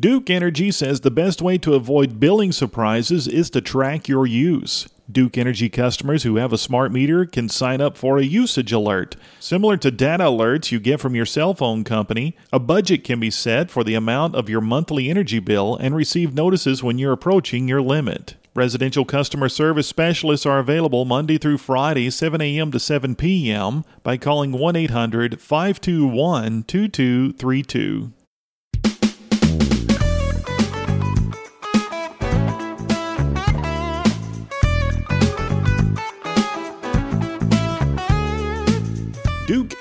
Duke Energy says the best way to avoid billing surprises is to track your use. Duke Energy customers who have a smart meter can sign up for a usage alert. Similar to data alerts you get from your cell phone company, a budget can be set for the amount of your monthly energy bill and receive notices when you're approaching your limit. Residential customer service specialists are available Monday through Friday, 7 a.m. to 7 p.m. by calling 1 800 521 2232.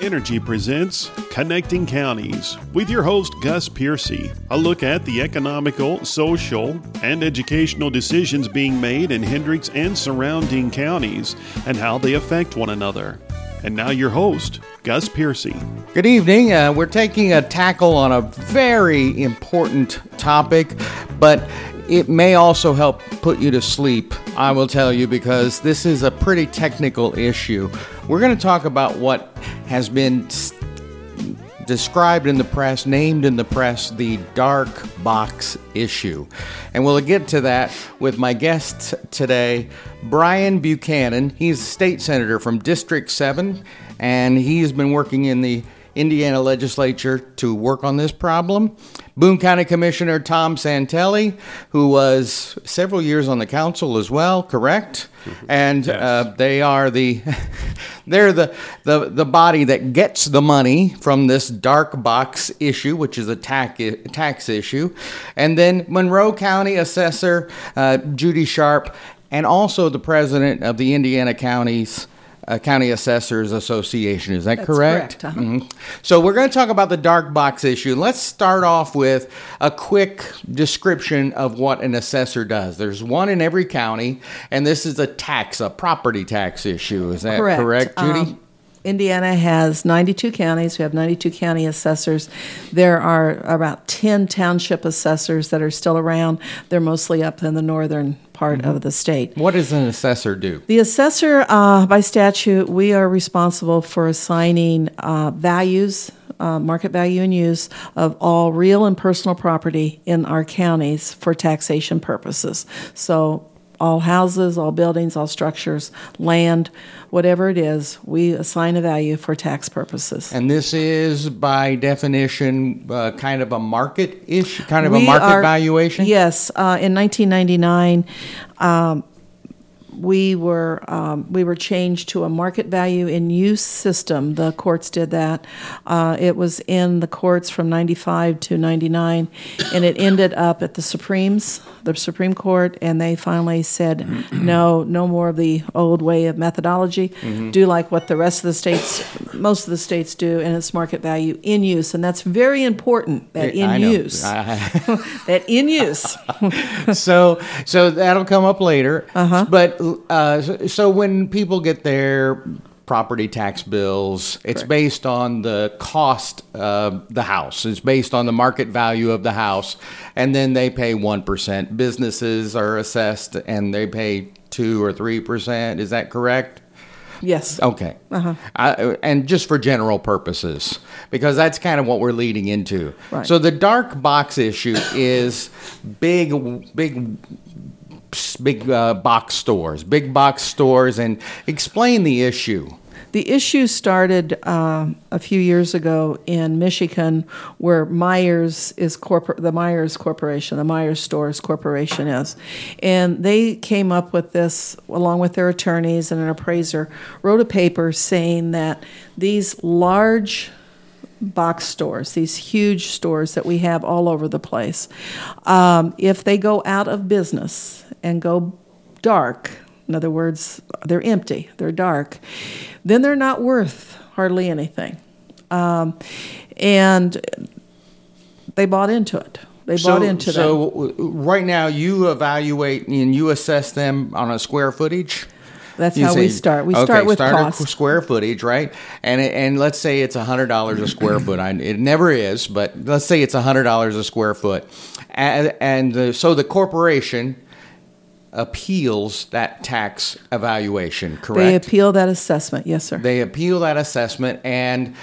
Energy presents Connecting Counties with your host Gus Pearcy. A look at the economical, social, and educational decisions being made in Hendricks and surrounding counties and how they affect one another. And now your host, Gus Pearcy. Good evening. Uh, we're taking a tackle on a very important topic, but it may also help put you to sleep, I will tell you, because this is a pretty technical issue. We're going to talk about what has been described in the press, named in the press, the dark box issue. And we'll get to that with my guest today, Brian Buchanan. He's a state senator from District 7, and he's been working in the Indiana legislature to work on this problem. Boone County Commissioner Tom Santelli, who was several years on the council as well, correct? And uh, they are the they're the, the the body that gets the money from this dark box issue, which is a tax tax issue, and then Monroe County Assessor uh, Judy Sharp, and also the president of the Indiana Counties uh, County Assessors Association. Is that That's correct? correct, uh-huh. Mhm. So we're going to talk about the dark box issue. Let's start off with a quick description of what an assessor does. There's one in every county, and this is a tax, a property tax issue. Is that correct, Judy? Um, Indiana has 92 counties. We have 92 county assessors. There are about 10 township assessors that are still around. They're mostly up in the northern part Mm-hmm. of the state. what does an assessor do? The assessor, uh, by statute, we are responsible for assigning uh, values, uh, market value and use of all real and personal property in our counties for taxation purposes. So, all houses, all buildings, all structures, land, whatever it is, we assign a value for tax purposes. And this is, by definition, uh, kind of a market ish, kind of a market are- valuation. Yes, uh, in 1999, um, we were um, we were changed to a market value in use system. The courts did that. Uh, it was in the courts from 95 to 99, and it ended up at the Supremes, the Supreme Court, and they finally said, no, no more of the old way of methodology. Mm-hmm. Do like what the rest of the states, most of the states do, and it's market value in use, and that's very important. That in I use, that in use. so so that'll come up later. Uh-huh. But uh, so, when people get their property tax bills, it's based on the cost of the house. It's based on the market value of the house, and then they pay one percent. Businesses are assessed, and they pay two or three percent. Is that correct? Yes. Okay. Uh-huh. and just for general purposes, because that's kind of what we're leading into. Right. So the dark box issue is big, big, big uh, box stores, big box stores, and explain the issue. The issue started um, a few years ago in Michigan, where Meijers is corporate. The Meijers Corporation, the Meijers Stores Corporation is, and they came up with this along with their attorneys and an appraiser. Wrote a paper saying that these large box stores, these huge stores that we have all over the place, um, if they go out of business and go dark, in other words, they're empty, they're dark, then they're not worth hardly anything. Um, and they bought into it. They bought into that. so right now you evaluate and you assess them on a square footage. That's You how we start. We okay, start with start cost. square footage, right? And and let's say it's hundred dollars a square foot. I, it never is, but let's say it's hundred dollars a square foot, and, and uh, so the corporation appeals that tax evaluation, correct They appeal that assessment. Yes, sir. They appeal that assessment, and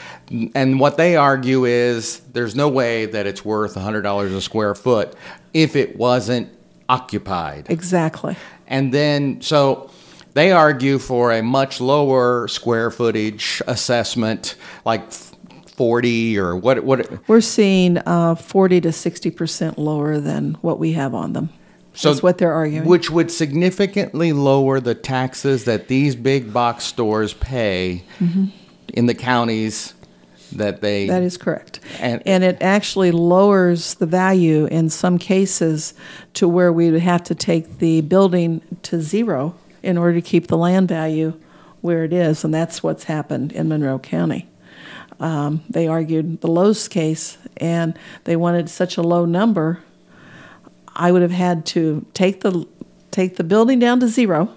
and what they argue is there's no way that it's worth $100 a square foot if it wasn't occupied. exactly. And then, so they argue for a much lower square footage assessment, like 40 or what? What? We're seeing uh, 40 to 60 percent lower than what we have on them. So That's what they're arguing. Which would significantly lower the taxes that these big box stores pay in the counties that they. Mm-hmm. That is correct. And- And, it actually lowers the value in some cases to where we would have to take the building to zero in order to keep the land value where it is. And that's what's happened in Monroe County. Um, they argued the Lowe's case and they wanted such a low number. I would have had to take the take the building down to zero,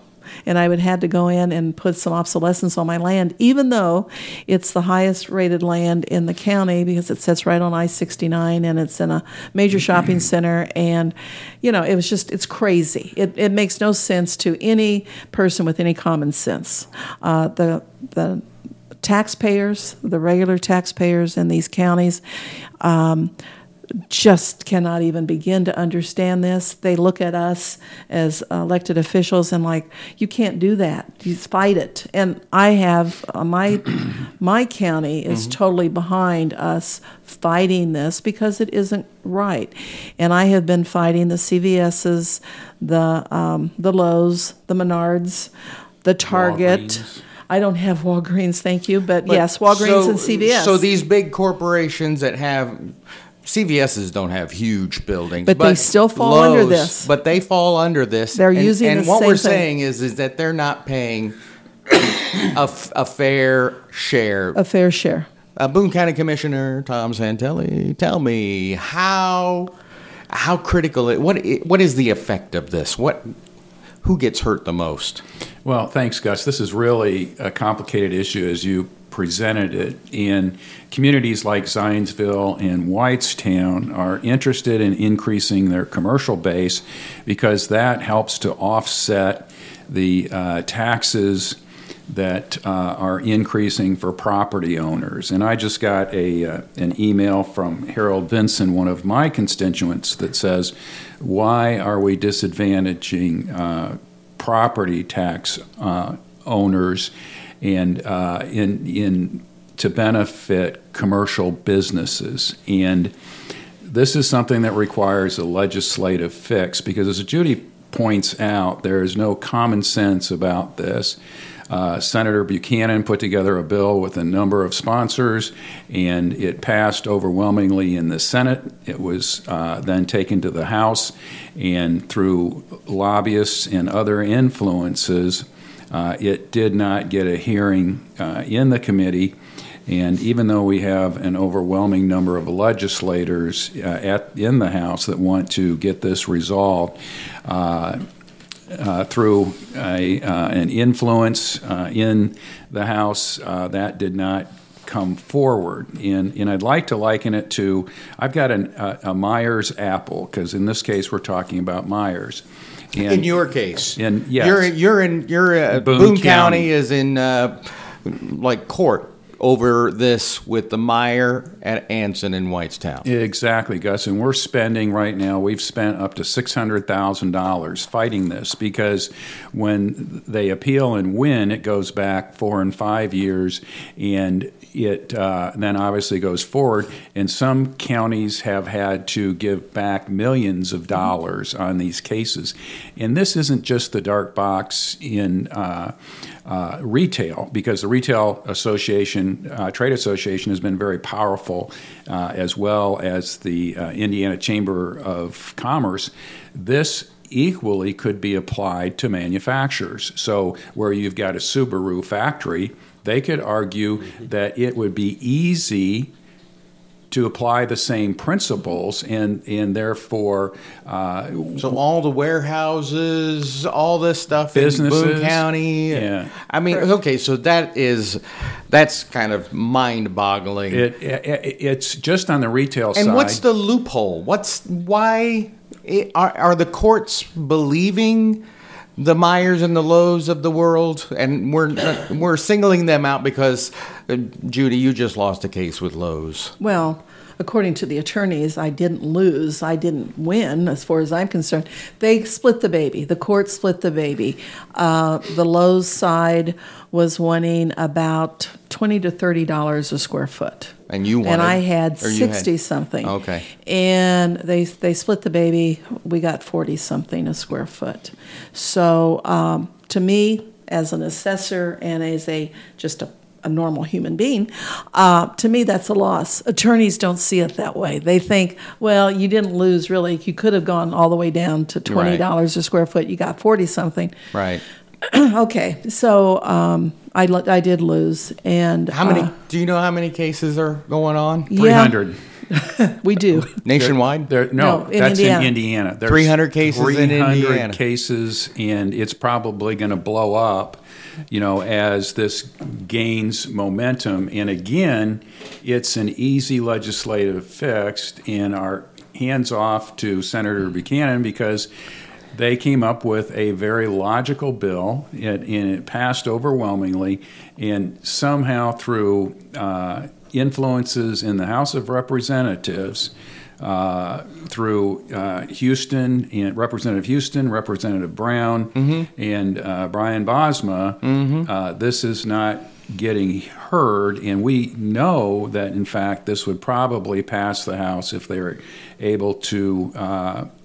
and I would have had to go in and put some obsolescence on my land, even though it's the highest rated land in the county because it sits right on I sixty nine and it's in a major shopping center, and you know it was just it's crazy. It it makes no sense to any person with any common sense. Uh, the the taxpayers, the regular taxpayers in these counties. Um, just cannot even begin to understand this. They look at us as elected officials and like, you can't do that. You fight it. And I have uh, my my county is totally behind us fighting this because it isn't right. And I have been fighting the CVS's, the um, the Lowe's, the Menards, the Target. Walgreens. I don't have Walgreens, thank you, but, But yes, Walgreens so- and CVS. So these big corporations that have CVS's don't have huge buildings, But they still fall under this. But they fall under this. They're and, using And the what same we're thing. saying is, is that they're not paying a, f- a fair share. a fair share. Uh, Boone County Commissioner Tom Santelli, tell me how how critical it. What what is the effect of this? What who gets hurt the most? Well, thanks, Gus. This is really a complicated issue as you presented it. in communities like Zionsville and Whitestown are interested in increasing their commercial base because that helps to offset the uh, taxes that uh, are increasing for property owners. And I just got a uh, an email from Harold Vinson, one of my constituents, that says, "Why are we disadvantaging uh, property tax uh, owners and uh, in in to benefit commercial businesses?" And this is something that requires a legislative fix because, as Judy points out, there is no common sense about this. Uh, Senator Buchanan put together a bill with a number of sponsors, and it passed overwhelmingly in the Senate. It was uh, then taken to the House, and through lobbyists and other influences, uh, it did not get a hearing uh, in the committee. And even though we have an overwhelming number of legislators uh, at, in the House that want to get this resolved, uh, uh, through a, uh, an influence in the House, that did not come forward. And, and I'd like to liken it to I've got an, a, a Meijers apple, because in this case we're talking about Meijers. And in your case, yes. you're you're in you're uh, Boone Boone, County. County. is in uh, like court over this with the Meijer at Anson in Whitestown. Exactly, Gus. And we're spending right now, we've spent up to $600,000 fighting this because when they appeal and win, it goes back four and five years. And it uh, then obviously goes forward. And some counties have had to give back millions of dollars on these cases. And this isn't just the dark box in uh, uh, retail, because the Retail Association, uh, Trade Association, has been very powerful, uh, as well as the uh, Indiana Chamber of Commerce. This equally could be applied to manufacturers. So, where you've got a Subaru factory, they could argue that it would be easy to apply the same principles and and therefore uh, So all the warehouses, all this stuff in Boone County. yeah. I mean, okay, so that is that's kind of mind-boggling. it, it it's just on the retail and side. And what's the loophole? What's why i- are are the courts believing the Meijers and the Lowe's of the world, and we're we're singling them out because, uh, Judy, you just lost a case with Lowe's. Well, according to the attorneys, I didn't lose. I didn't win, as far as I'm concerned. They split the baby. The court split the baby. Uh, the Lowe's side was wanting about twenty to thirty dollars a square foot. And you wanted, And I had you had- sixty something. Okay. And they they split the baby. We got forty something a square foot. So um, to me, as an assessor and as a just a a normal human being, uh, to me that's a loss. Attorneys don't see it that way. They think, well, you didn't lose really. You could have gone all the way down to twenty dollars a square foot. You got forty something. Right. okay, so um, I I did lose, and How many? uh, do you know how many cases are going on Three yeah, hundred. we do. nationwide? There, no, No, in that's Indiana. in Indiana. There's 300 cases in 300 Indiana. cases, and it's probably going to blow up. You know, as this gains momentum, and again, it's an easy legislative fix, and our hands off to Senator Buchanan because they came up with a very logical bill, and, and it passed overwhelmingly, and somehow through uh, influences in the House of Representatives, uh, through uh, Huston and Representative Huston, Representative Brown, and uh, Brian Bosma, uh, this is not getting heard, and we know that in fact this would probably pass the House if they were able to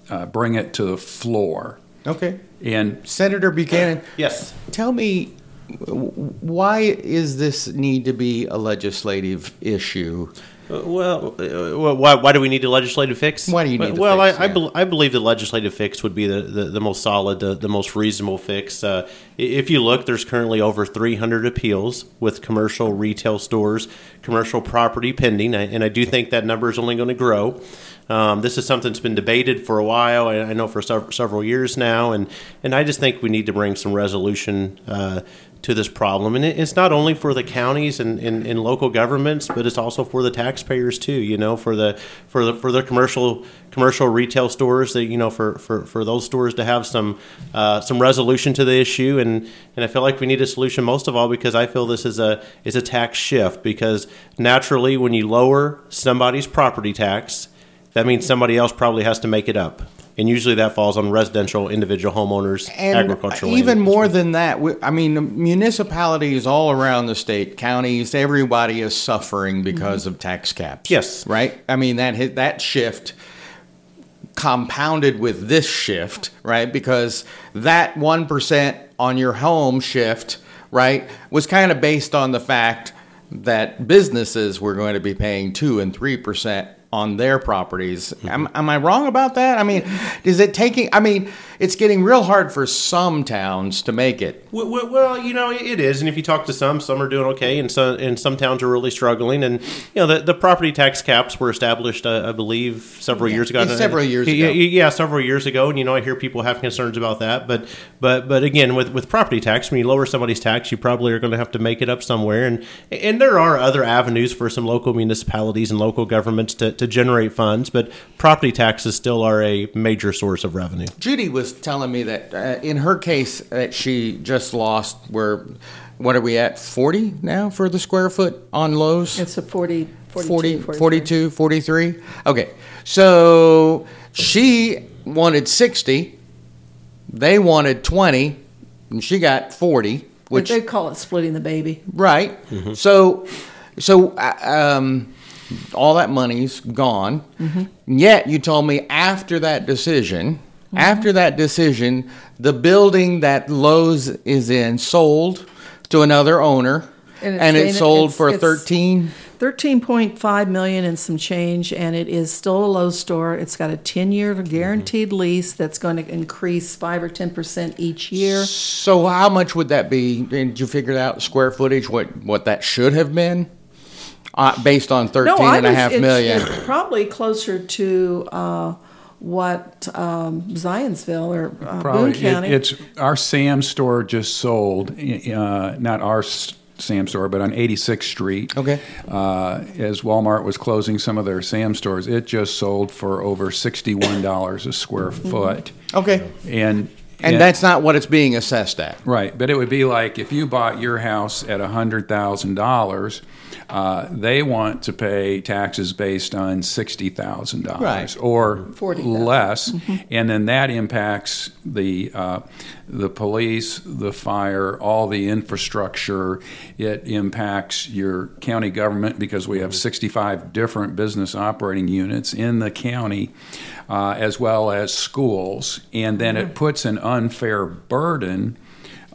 uh, uh, bring it to the floor. Okay. And Senator Buchanan, Yes. tell me why is this need to be a legislative issue? Uh, Well, uh, why, why do we need a legislative fix? Why do you need the Well, fix, I, I, yeah. bel I believe the legislative fix would be the, the, the most solid, the, the most reasonable fix. Uh, if you look, there's currently over 300 appeals with commercial retail stores, commercial property pending, and I do think that number is only going to grow. Um, this is something that's been debated for a while. I, I know for sev- several years now, and, and I just think we need to bring some resolution uh, to this problem. And it's not only for the counties and, and, and local governments, but it's also for the taxpayers too. You know, for the for the for the commercial commercial retail stores that you know for, for, for those stores to have some uh, some resolution to the issue. And, and I feel like we need a solution most of all because I feel this is a is a tax shift because naturally when you lower somebody's property tax that means somebody else probably has to make it up. And usually that falls on residential, individual homeowners, And agricultural. even more than that, we, I mean, municipalities all around the state, counties, everybody is suffering because of tax caps. Yes. right. I mean that that shift compounded with this shift, right? Because that one percent on your home shift, right, was kind of based on the fact that businesses were going to be paying two and three percent on their properties. Am, mm-hmm. am I wrong about that? I mean, is it taking? I mean, it's getting real hard for some towns to make it. Well, well, you know, it is, and if you talk to some, some are doing okay, and some and some towns are really struggling. And you know, the, the property tax caps were established, uh, I believe, several years ago. Yeah, several years ago. yeah, yeah, several years ago. And you know, I hear people have concerns about that, but but but again, with with property tax, when you lower somebody's tax, you probably are going to have to make it up somewhere. And and there are other avenues for some local municipalities and local governments to, to generate funds, but property taxes still are a major source of revenue. Judy was telling me that uh, in her case that she just lost. Where what are we at? Forty now for the square foot on Lowe's. It's a 40, 42, 40, 43. 42, 43? Okay. So she wanted 60. They wanted 20. And she got 40, which, they call it splitting the baby. right. So, so, uh, um, all that money's gone. Yet you told me after that decision, after that decision, the building that Lowe's is in sold to another owner, And and, it sold it's- for it's- 13. 13.5 million and some change and it is still a low store it's got a 10 year guaranteed lease that's going to increase 5 or 10% each year So how much would that be? Did you figure out square footage? What what that should have been? Uh, based on thirteen I and a was- half it's- million. it's probably closer to uh, what um, Zionsville or uh, Probably, Boone County. It, it's our Sam store just sold, uh, not our s- Sam store, but on 86th Street. Okay. Uh, as Walmart was closing some of their Sam stores, it just sold for over $61 a square foot. Okay. And And that's not what it's being assessed at. Right, but it would be like if you bought your house at hundred thousand dollars, uh, they want to pay taxes based on sixty thousand dollars Right. or 40,000. less, and then that impacts the uh, the police, the fire, all the infrastructure. It impacts your county government because we have sixty five different business operating units in the county. Uh, as well as schools, and then it puts an unfair burden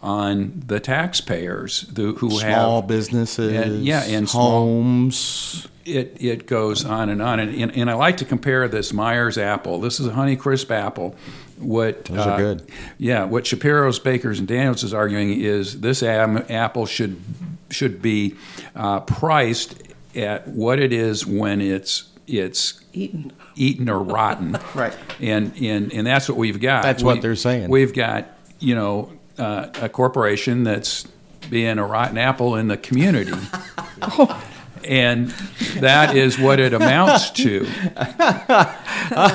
on the taxpayers who, who Small have businesses, and- yeah, and small- homes. it it goes on and on. And, and, and I like to compare this Meijers apple. This is a Honeycrisp apple. What Those are good. Yeah, what Shapiro's, Bakers, and Daniels is arguing is this am, apple should should be uh, priced at what it is when it's it's Eaten. eaten or rotten. Right. And and and that's what we've got. That's what they're saying. We've got you know uh, a corporation that's being a rotten apple in the community. And that is what it amounts to.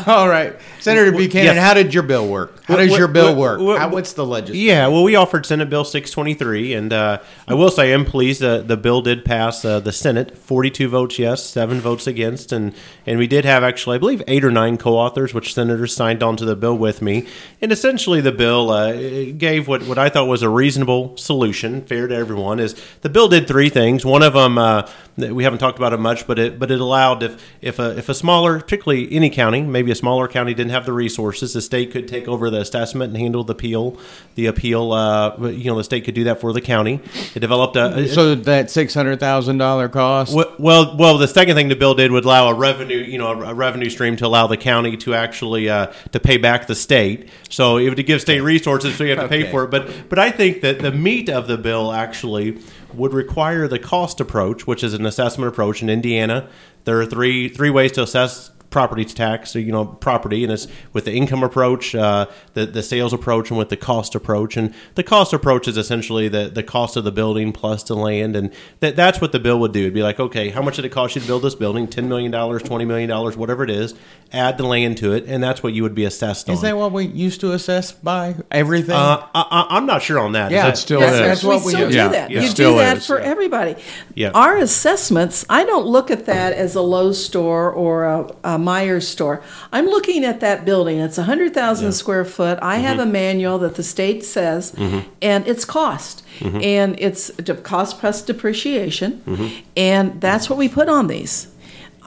All right, Senator Buchanan, yes. how did your bill work? How What- does what- your bill what- work? How, what's the legislation? Yeah, well, we offered Senate Bill 623, and uh, I will say I'm pleased uh, the bill did pass uh, the Senate, 42 votes yes, seven votes against, and and we did have actually, I believe, eight or nine co-authors, which senators signed onto the bill with me, and essentially the bill uh, gave what what I thought was a reasonable solution, fair to everyone. Is the bill did three things. One of them uh, we haven't talked about it much, but it but it allowed if if a if a smaller, particularly any county, maybe a smaller county didn't have the resources, the state could take over the assessment and handle the appeal. The appeal, uh, you know, the state could do that for the county. It developed a, So that six hundred thousand dollar cost. well, well, well, the second thing the bill did would allow a revenue, you know, a, a revenue stream to allow the county to actually uh, to pay back the state. So it would give state resources, so you have to pay for it. But but I think that the meat of the bill actually would require the cost approach, which is an assessment approach in Indiana. There are three three ways to assess property tax, so, you know, property, and it's with the income approach, uh, the the sales approach, and with the cost approach. And the cost approach is essentially the the cost of the building plus the land, and that that's what the bill would do. It'd be like, okay, how much did it cost you to build this building? Ten million dollars, twenty million dollars, whatever it is. Add the land to it, and that's what you would be assessed on. Is that what we used to assess by everything? uh, I, I- I'm not sure on that. Is Yeah. that- still Yes, is. that's what we still do. do Yeah, that. yeah. You Still do that is, for yeah. everybody. Yeah. Our assessments, I don't look at that as a Lowe's store or a, a Meijers store. I'm looking at that building. It's 100,000 square foot. I have Mm-hmm. a manual that the state says, and it's cost. Mm-hmm. And it's de- cost plus depreciation. Mm-hmm. And that's what we put on these.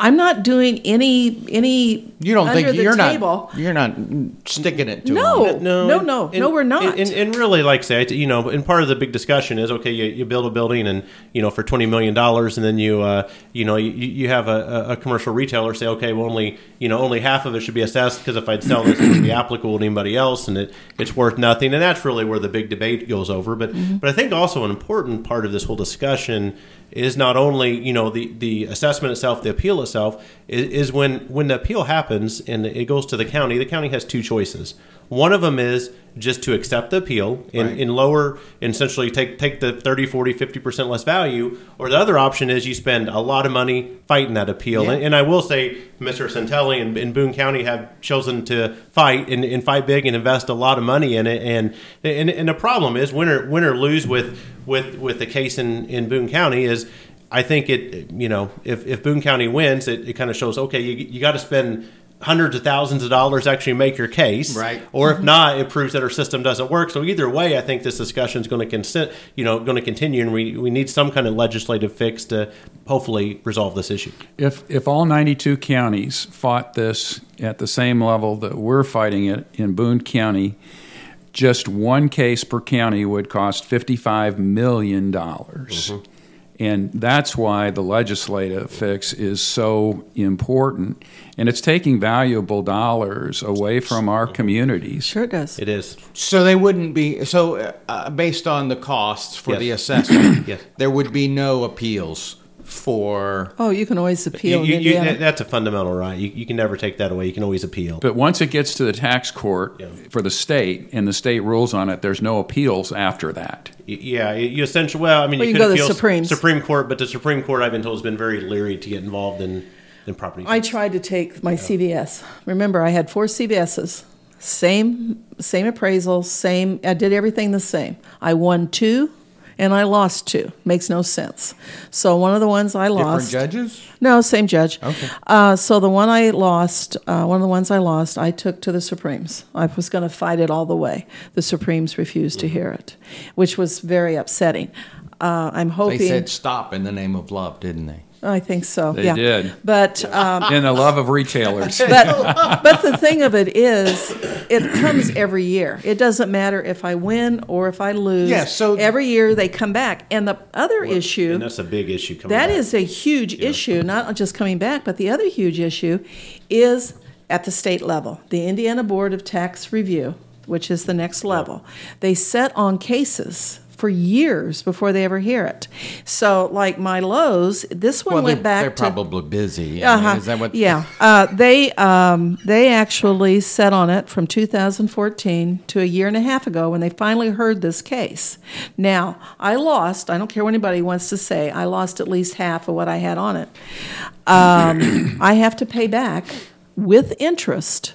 I'm not doing any any you don't under think the you're table. not you're not sticking it to No. them. no, no, no, no, we're not. And, and really, like say, you know, and part of the big discussion is okay, you, you build a building and you know for twenty million dollars, and then you uh, you know you, you have a, a commercial retailer say, okay, well only you know only half of it should be assessed because if I'd sell this, it would be applicable to anybody else, and it it's worth nothing, and that's really where the big debate goes over. But but I think also an important part of this whole discussion is not only you know the the assessment itself, the appeal itself, is, is when when the appeal happens and it goes to the county. The county has two choices. One of them is just to accept the appeal and, Right. and lower, and essentially take take the 30, 40, 50% less value. Or the other option is you spend a lot of money fighting that appeal. Yeah. And, and I will say, Mr. Santelli and, and Boone County have chosen to fight and, and fight big and invest a lot of money in it. And and, and the problem is, win or, win or lose with, with, with the case in, in Boone County is I think it, you know, if, if Boone County wins, it, it kind of shows, okay, you, you got to spend hundreds of thousands of dollars actually make your case. Right. Or if mm-hmm. not, it proves that our system doesn't work. So either way, I think this discussion is going to consent, you know, going to continue, and we, we need some kind of legislative fix to hopefully resolve this issue. If if all 92 counties fought this at the same level that we're fighting it in Boone County, just one case per county would cost 55 million dollars. Mm-hmm. And that's why the legislative fix is so important. And it's taking valuable dollars away from our communities. Sure it does. It is. So they wouldn't be so uh, based on the costs for Yes. the assessment. Yes. There would be no appeals for Oh, you can always appeal You- you- you- that's a fundamental right. You, you can never take that away. You can always appeal. But once it gets to the tax court Yeah. for the state and the state rules on it, there's no appeals after that. Yeah, you you essentially. Well, I mean, Well, you you could can go to the Supremes. Supreme Court, but the Supreme Court, I've been told, has been very leery to get involved in in property. I tried to take my CVS. Remember, I had four CVSs. Same same appraisal, same I did everything the same. I won two and I lost two. Makes no sense. So one of the ones I Different lost judges? No, same judge. Okay. Uh, so the one I lost, uh, one of the ones I lost, I took to the Supremes. I was going to fight it all the way. The Supremes refused to hear it, which was very upsetting. Uh, I'm hoping. They said stop in the name of love, didn't they? I think so. They yeah. did. But um, In the love of retailers. but but the thing of it is, it comes every year. It doesn't matter if I win or if I lose. Yeah, so- every year they come back. And the other issue And that's a big issue coming that back. is a huge issue, not just coming back, but the other huge issue is at the state level. The Indiana Board of Tax Review, which is the next level, they set on cases for years before they ever hear it. So, like my Lowe's, this one Well, went back they're to probably busy. I mean, uh-huh. Is that what? yeah, uh, they um, they actually set on it from 2014 to a year and a half ago when they finally heard this case. Now I lost. I don't care what anybody wants to say. I lost at least half of what I had on it. Um, I have to pay back with interest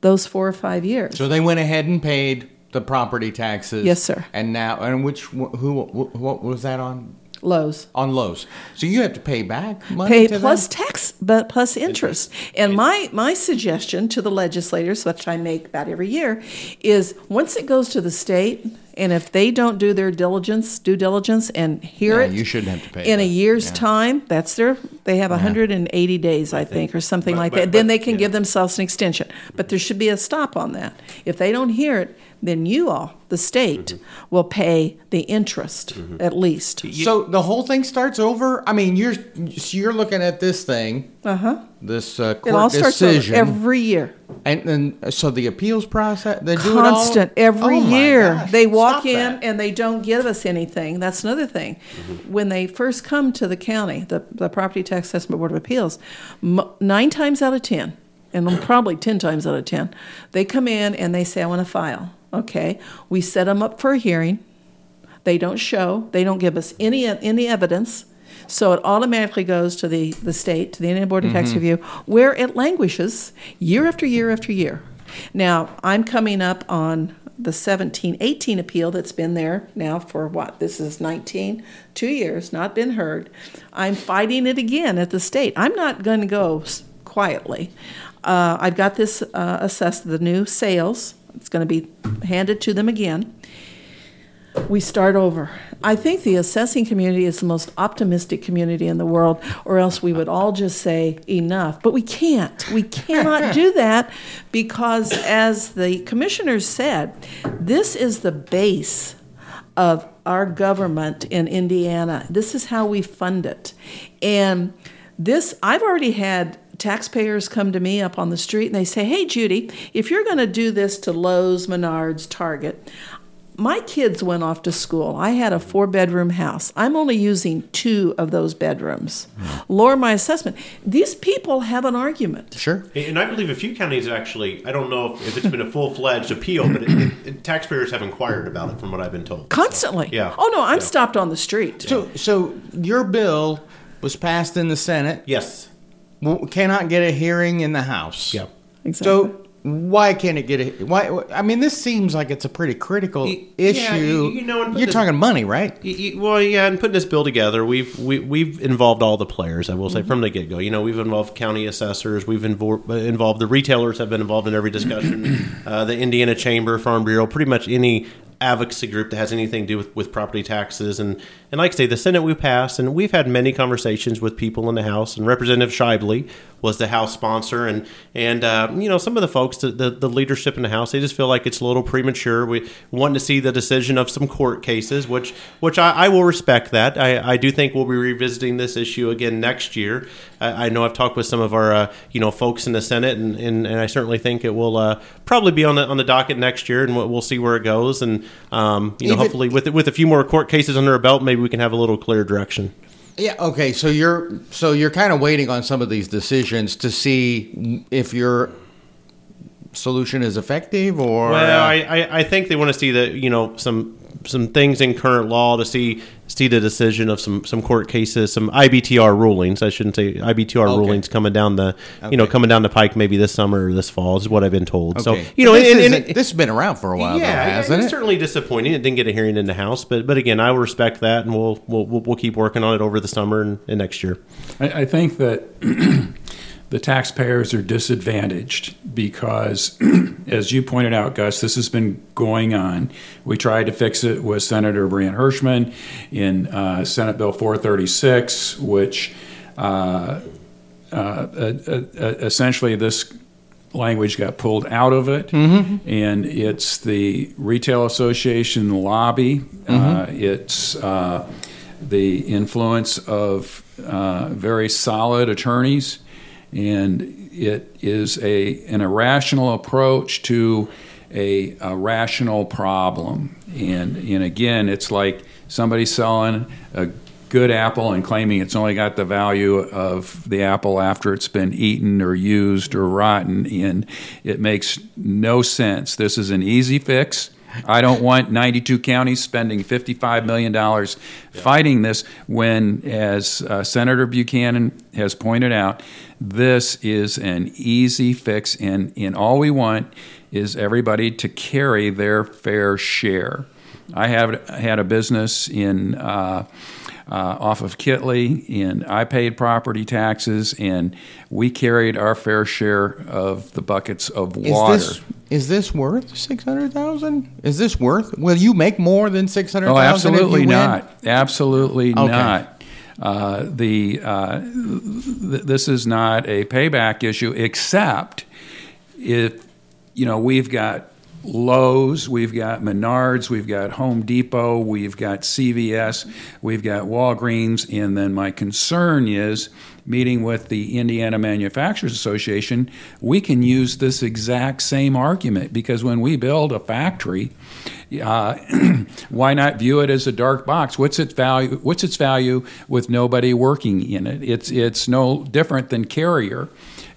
those four or five years. So they went ahead and paid the property taxes. Yes, sir. And now, and which who what was that on? Lowe's. On Lowe's. So you have to pay back money pay plus them? tax, but plus interest. And my my suggestion to the legislators, which I make about every year, is once it goes to the state, and if they don't do their diligence, due diligence, and hear Yeah, it, you shouldn't have to pay in a year's Yeah. time. That's their. They have 180 days, I think, or something But- like but- that. then but- they can yeah. give themselves an extension. But there should be a stop on that. If they don't hear it, then you all, the state, Mm-hmm. will pay the interest at least. So the whole thing starts over. I mean, you're so you're looking at this thing, Uh huh. this uh, It all court starts decision, over every year. and then so the appeals process. They do it all constant every Oh, my year. gosh, They walk stop in that. and they don't give us anything. That's another thing. When they first come to the county, the, the Property Tax Assessment Board of Appeals, m- nine times out of ten, and probably ten times out of ten, they come in and they say, "I want to file." Okay, we set them up for a hearing. They don't show. They don't give us any any evidence. So it automatically goes to the, the state, to the Indiana Board of Tax mm-hmm. Review, where it languishes year after year after year. Now, I'm coming up on the 17 18 appeal that's been there now for what? This is 19, two years, not been heard. I'm fighting it again at the state. I'm not going to go quietly. Uh, I've got this uh, assessed, the new sales. It's going to be handed to them again we start over. I think the assessing community is the most optimistic community in the world, or else we would all just say enough. But we can't. We cannot do that because, as the commissioners said, this is the base of our government in Indiana. This is how we fund it. And this, I've already had taxpayers come to me up on the street and they say, Hey, Judy, if you're going to do this to Lowe's, Menards, Target, my kids went off to school. I had a four bedroom house. I'm only using two of those bedrooms. Hmm. Lower my assessment. These people have an argument. Sure. And I believe a few counties actually, I don't know if, if it's been a full fledged appeal, but it, it, it- taxpayers have inquired about it from what I've been told. Constantly. Yeah. Oh, no, I'm Yeah. stopped on the street. So so your bill was passed in the Senate. Yes. w- Cannot get a hearing in the House. Yeah. Exactly. So why can't it get a why? I mean, this seems like it's a pretty critical Y- yeah, issue. you, you, know, you're the- talking money, right? Y- y- Well, yeah, and putting this bill together, we've we, we've involved all the players. I will say from the get go. You know, we've involved county assessors, we've involved involved the retailers have been involved in every discussion. uh, the Indiana Chamber, Farm Bureau, pretty much any advocacy group that has anything to do with, with property taxes. And and like I say, the Senate we passed, and we've had many conversations with people in the House. And Representative Shively was the House sponsor, and and uh, you know some of the folks, the, the the leadership in the House, they just feel like it's a little premature. We want to see the decision of some court cases, which which I, I will respect that. I, I do think we'll be revisiting this issue again next year. I, I know I've talked with some of our uh, you know folks in the Senate, and, and, and I certainly think it will uh, probably be on the on the docket next year, and we'll, we'll see where it goes. And um, you know, Even- hopefully with with a few more court cases under our belt, maybe we can have a little clearer direction. Yeah. Okay. So you're so you're kind of waiting on some of these decisions to see if your solution is effective or Well, uh, I, I, I think they want to see that you know some some things in current law to see see the decision of some some court cases, some IBTR rulings. I shouldn't say IBTR Okay. rulings coming down the you know coming down the pike maybe this summer or this fall is what I've been told. So you know, this, and- and- isn't- this has been around for a while, yeah, though, hasn't it's it? certainly disappointing. It didn't get a hearing in the House, but but again, I will respect that, and we'll we'll we'll, we'll keep working on it over the summer and, and next year. I, I think that the taxpayers are disadvantaged because, as you pointed out, Gus, this has been going on. We tried to fix it with Senator Brandt Hershman in uh, Senate Bill 436, which uh, uh, uh, uh, essentially this language got pulled out of it, and it's the retail association lobby. Uh, it's uh, the influence of uh, very solid attorneys, and it is a an irrational approach to a, a rational problem. And and again, it's like somebody selling a good apple and claiming it's only got the value of the apple after it's been eaten or used or rotten, and it makes no sense. This is an easy fix. I don't want 92 counties spending $55 million fighting this when, as uh, Senator Buchanan has pointed out, this is an easy fix, and, and all we want is everybody to carry their fair share. I have had a business in uh, uh, off of Kitley, and I paid property taxes, and we carried our fair share of the buckets of Is water. this is this worth six hundred thousand? Is this worth? Will you make more than six hundred Oh, absolutely if you win? not. Absolutely Okay. not. Uh, the uh, th- this is not a payback issue, except if you know we've got Lowe's, we've got Menards, we've got Home Depot, we've got CVS, we've got Walgreens, and then my concern is meeting with the Indiana Manufacturers Association, we can use this exact same argument because when we build a factory, uh, why not view it as a dark box? What's its value? What's its value with nobody working in it? It's it's no different than Carrier.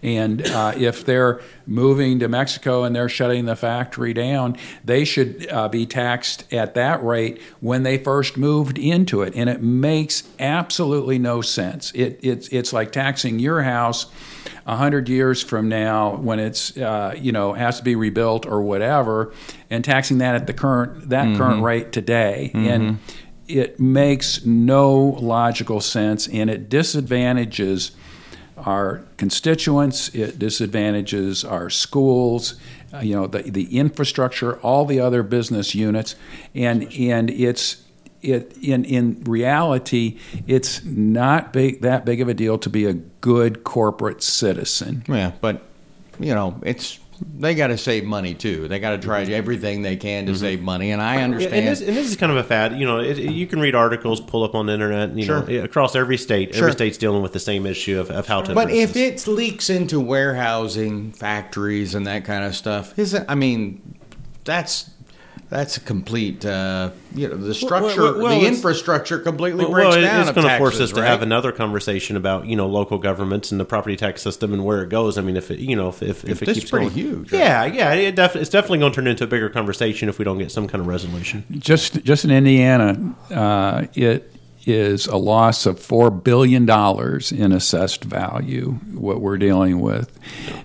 And uh, if they're moving to Mexico and they're shutting the factory down, they should uh, be taxed at that rate when they first moved into it. And it makes absolutely no sense. It, it's, it's like taxing your house a hundred years from now when it's uh, you know has to be rebuilt or whatever, and taxing that at the current that current rate today. And it makes no logical sense, and it disadvantages our constituents, it disadvantages our schools, uh, you know, the, the infrastructure, all the other business units, and and it's it in in reality, it's not big that big of a deal to be a good corporate citizen. Yeah, but you know, it's they got to save money too. They got to try mm-hmm. everything they can to mm-hmm. save money, and I understand. and, this, and this is kind of a fad. You know, it, you can read articles, pull up on the internet. You know, across every state, Sure. every state's dealing with the same issue of, of how to. But if it leaks into warehousing, factories, and that kind of stuff, is it? I mean, that's that's a complete. Uh, you know, the structure, well, well, the infrastructure completely well, breaks well, down. it's going to force taxes, us to have another conversation about you know local governments and the property tax system and where it goes. I mean, if it you know if if, if it This keeps is pretty going, huge, right? yeah, yeah, it def- it's definitely going to turn into a bigger conversation if we don't get some kind of resolution. Just just in Indiana, uh, it is a loss of four billion dollars in assessed value. What we're dealing with,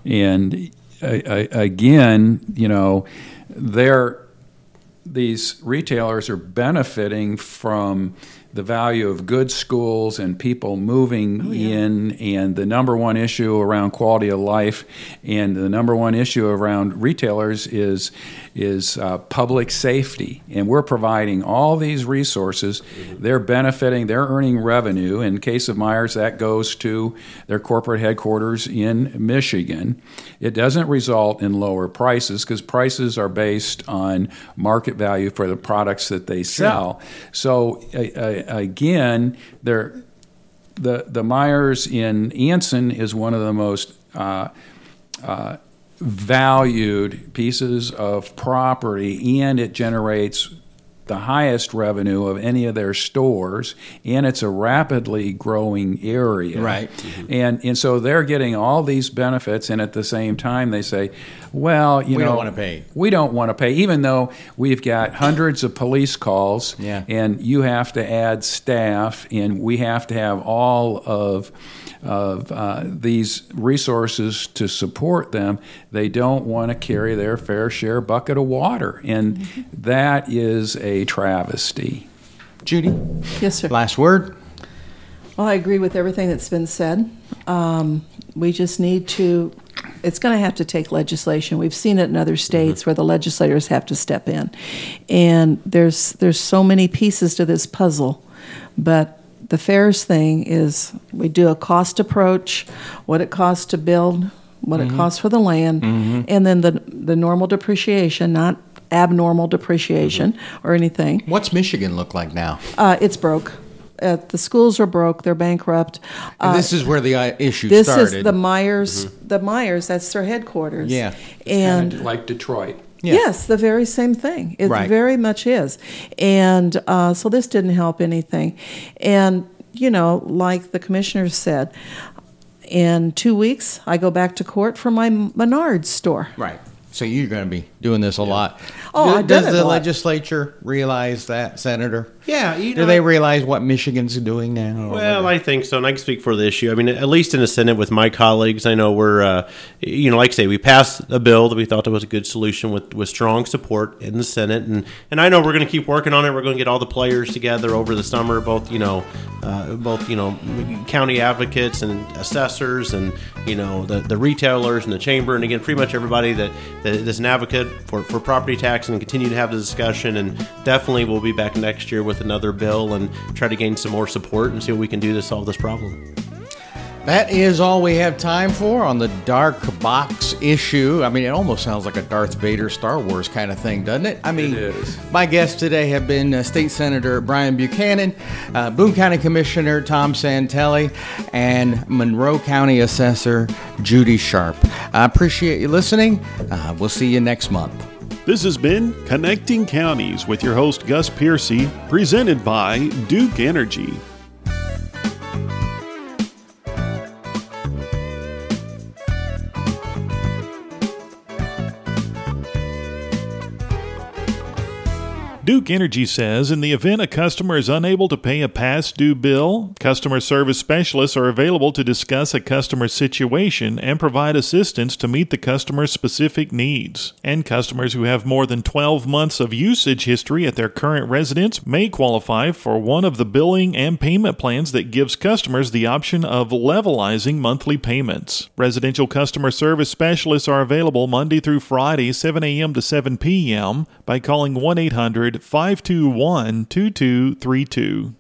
and uh, uh, again, you know, they're these retailers are benefiting from the value of good schools and people moving in and the number one issue around quality of life and the number one issue around retailers is is uh, public safety. And we're providing all these resources. They're benefiting they're earning revenue. In case of Meijers that goes to their corporate headquarters in Michigan. It doesn't result in lower prices because prices are based on market value for the products that they sell. So uh, uh, again they're the the Meijers in Anson is one of the most uh, uh, valued pieces of property, and it generates the highest revenue of any of their stores, and it's a rapidly growing area. Right. And and so they're getting all these benefits, and at the same time they say, well, you We know, don't wanna pay. We don't want to pay, even though we've got hundreds of police calls, Yeah. and you have to add staff, and we have to have all of of uh, these resources to support them. They don't want to carry their fair share bucket of water, and that is a travesty. Judy, Yes, sir. last word. Well, I agree with everything that's been said. Um, we just need to, it's going to have to take legislation. We've seen it in other states mm-hmm. where the legislators have to step in. And there's, there's so many pieces to this puzzle. But the fairest thing is we do a cost approach, what it costs to build, what it mm-hmm. costs for the land, mm-hmm. and then the, the normal depreciation, not abnormal depreciation or anything. What's Michigan look like now? Uh, it's broke. Uh, the schools are broke. They're bankrupt. Uh, this is where the uh, issue this started. This is the Meijers. The Meijers. That's their headquarters. Yeah. And like Detroit. Yeah. yes, the very same thing. It Right. very much is. And uh, so this didn't help anything. And you know, like the commissioner said, in two weeks I go back to court for my Menards store. Right. So you're going to be doing this a lot. Oh, Do- I've Does the a lot. legislature realize that, Senator? Yeah, you know, Do they realize what Michigan's doing now? Well, what- I think so, and I can speak for the issue. I mean, at least in the Senate with my colleagues, I know we're, uh, you know, like I say, we passed a bill that we thought that was a good solution with, with strong support in the Senate, and and I know we're going to keep working on it. We're going to get all the players together over the summer, both you know, uh, both you know, county advocates and assessors, and you know, the the retailers and the chamber, and again, pretty much everybody that that is an advocate for for property tax, and continue to have the discussion. And definitely, we'll be back next year with another bill and try to gain some more support and see what we can do to solve this problem. That is all we have time for on the dark box issue. I mean, it almost sounds like a Darth Vader Star Wars kind of thing, doesn't it? I mean, It is. my guests today have been uh, State Senator Brian Buchanan, uh, Boone County Commissioner Tom Santelli, and Monroe County Assessor Judy Sharp. I appreciate you listening. Uh, we'll see you next month. This has been Connecting Counties with your host Gus Pearcy, presented by Duke Energy. Duke Energy says in the event a customer is unable to pay a past due bill, customer service specialists are available to discuss a customer's situation and provide assistance to meet the customer's specific needs. And customers who have more than 12 months of usage history at their current residence may qualify for one of the billing and payment plans that gives customers the option of levelizing monthly payments. Residential customer service specialists are available Monday through Friday, 7 a.m. to 7 p.m. by calling 1 800 521 2232.